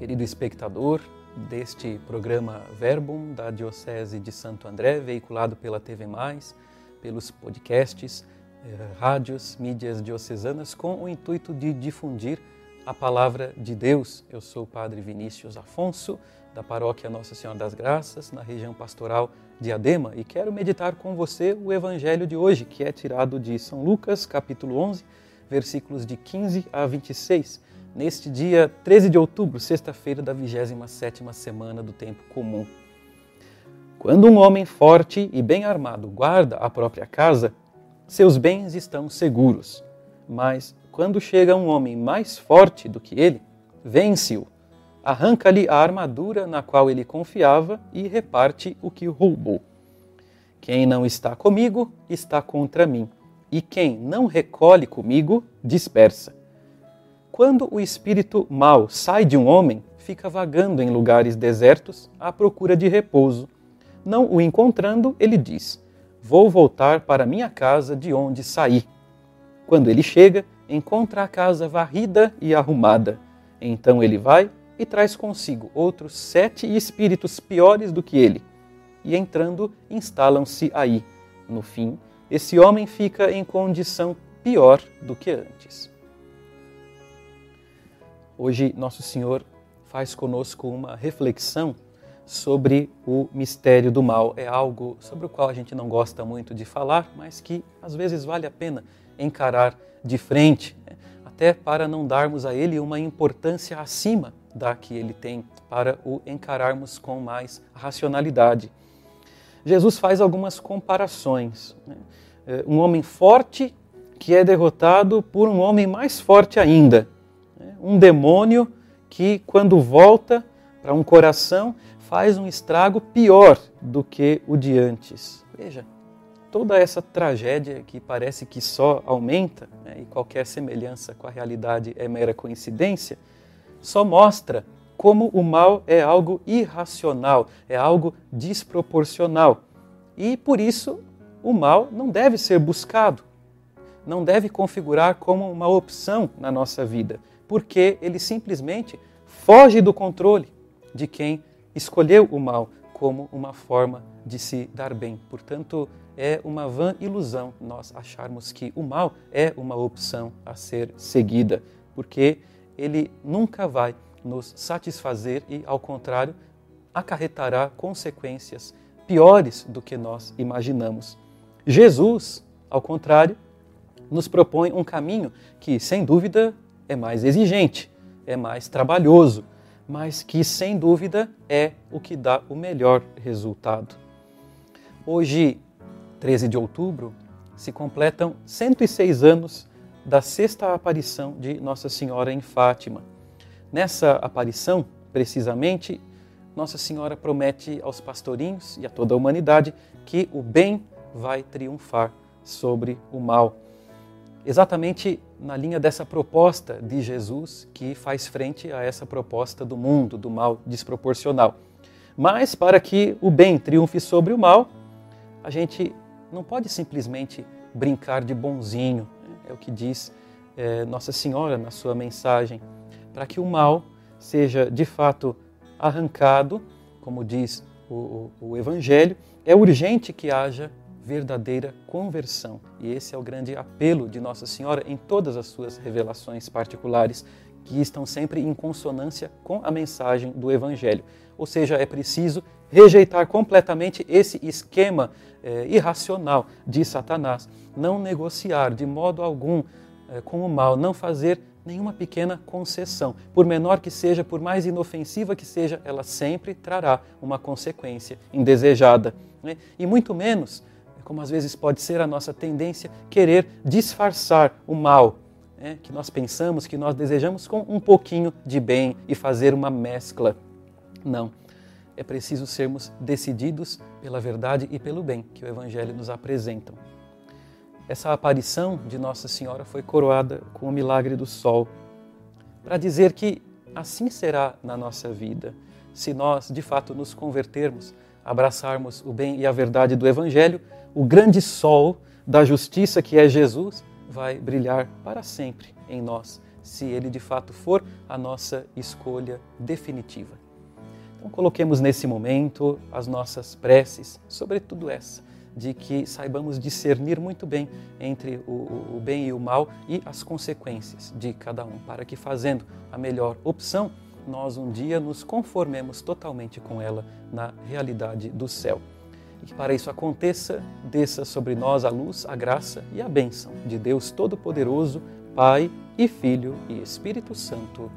querido espectador deste programa Verbum da Diocese de Santo André, veiculado pela TV Mais, pelos podcasts, eh, rádios, mídias diocesanas, com o intuito de difundir a palavra de Deus. Eu sou o Padre Vinícius Afonso, da paróquia Nossa Senhora das Graças, na região pastoral de Adema, e quero meditar com você o evangelho de hoje, que é tirado de São Lucas, capítulo 11, versículos de 15 a 26 neste dia 13 de outubro, sexta-feira da 27ª semana do tempo comum. Quando um homem forte e bem armado guarda a própria casa, seus bens estão seguros. Mas quando chega um homem mais forte do que ele, vence-o, arranca-lhe a armadura na qual ele confiava e reparte o que roubou. Quem não está comigo está contra mim, e quem não recolhe comigo dispersa. Quando o espírito mau sai de um homem, fica vagando em lugares desertos à procura de repouso. Não o encontrando, ele diz: Vou voltar para minha casa de onde saí. Quando ele chega, encontra a casa varrida e arrumada. Então ele vai e traz consigo outros sete espíritos piores do que ele. E entrando, instalam-se aí. No fim, esse homem fica em condição pior do que antes. Hoje, Nosso Senhor faz conosco uma reflexão sobre o mistério do mal. É algo sobre o qual a gente não gosta muito de falar, mas que às vezes vale a pena encarar de frente, né? até para não darmos a ele uma importância acima da que ele tem, para o encararmos com mais racionalidade. Jesus faz algumas comparações. Né? É, um homem forte que é derrotado por um homem mais forte ainda um demônio que, quando volta para um coração, faz um estrago pior do que o de antes. Veja, toda essa tragédia que parece que só aumenta, né, e qualquer semelhança com a realidade é mera coincidência, só mostra como o mal é algo irracional, é algo desproporcional. E por isso o mal não deve ser buscado, não deve configurar como uma opção na nossa vida porque ele simplesmente foge do controle de quem escolheu o mal como uma forma de se dar bem. Portanto, é uma vã ilusão nós acharmos que o mal é uma opção a ser seguida, porque ele nunca vai nos satisfazer e, ao contrário, acarretará consequências piores do que nós imaginamos. Jesus, ao contrário, nos propõe um caminho que, sem dúvida, é mais exigente, é mais trabalhoso, mas que sem dúvida é o que dá o melhor resultado. Hoje, 13 de outubro, se completam 106 anos da sexta aparição de Nossa Senhora em Fátima. Nessa aparição, precisamente, Nossa Senhora promete aos pastorinhos e a toda a humanidade que o bem vai triunfar sobre o mal exatamente na linha dessa proposta de Jesus que faz frente a essa proposta do mundo, do mal desproporcional. Mas para que o bem triunfe sobre o mal, a gente não pode simplesmente brincar de bonzinho, né? é o que diz é, Nossa Senhora na sua mensagem. Para que o mal seja de fato arrancado, como diz o, o, o Evangelho, é urgente que haja verdadeira conversão. E esse é o grande apelo de Nossa Senhora em todas as suas revelações particulares, que estão sempre em consonância com a mensagem do Evangelho. Ou seja, é preciso rejeitar completamente esse esquema eh, irracional de Satanás, não negociar de modo algum eh, com o mal, não fazer nenhuma pequena concessão. Por menor que seja, por mais inofensiva que seja, ela sempre trará uma consequência indesejada. Né? E muito menos como às vezes pode ser a nossa tendência, querer disfarçar o mal né, que nós pensamos, que nós desejamos, com um pouquinho de bem e fazer uma mescla. Não. É preciso sermos decididos pela verdade e pelo bem que o Evangelho nos apresenta. Essa aparição de Nossa Senhora foi coroada com o milagre do sol, para dizer que assim será na nossa vida, se nós de fato nos convertermos, abraçarmos o bem e a verdade do Evangelho o grande sol da justiça que é Jesus vai brilhar para sempre em nós, se ele de fato for a nossa escolha definitiva. Então, coloquemos nesse momento as nossas preces, sobretudo essa, de que saibamos discernir muito bem entre o, o bem e o mal e as consequências de cada um, para que, fazendo a melhor opção, nós um dia nos conformemos totalmente com ela na realidade do céu. E que para isso aconteça, desça sobre nós a luz, a graça e a bênção de Deus Todo-Poderoso, Pai e Filho e Espírito Santo.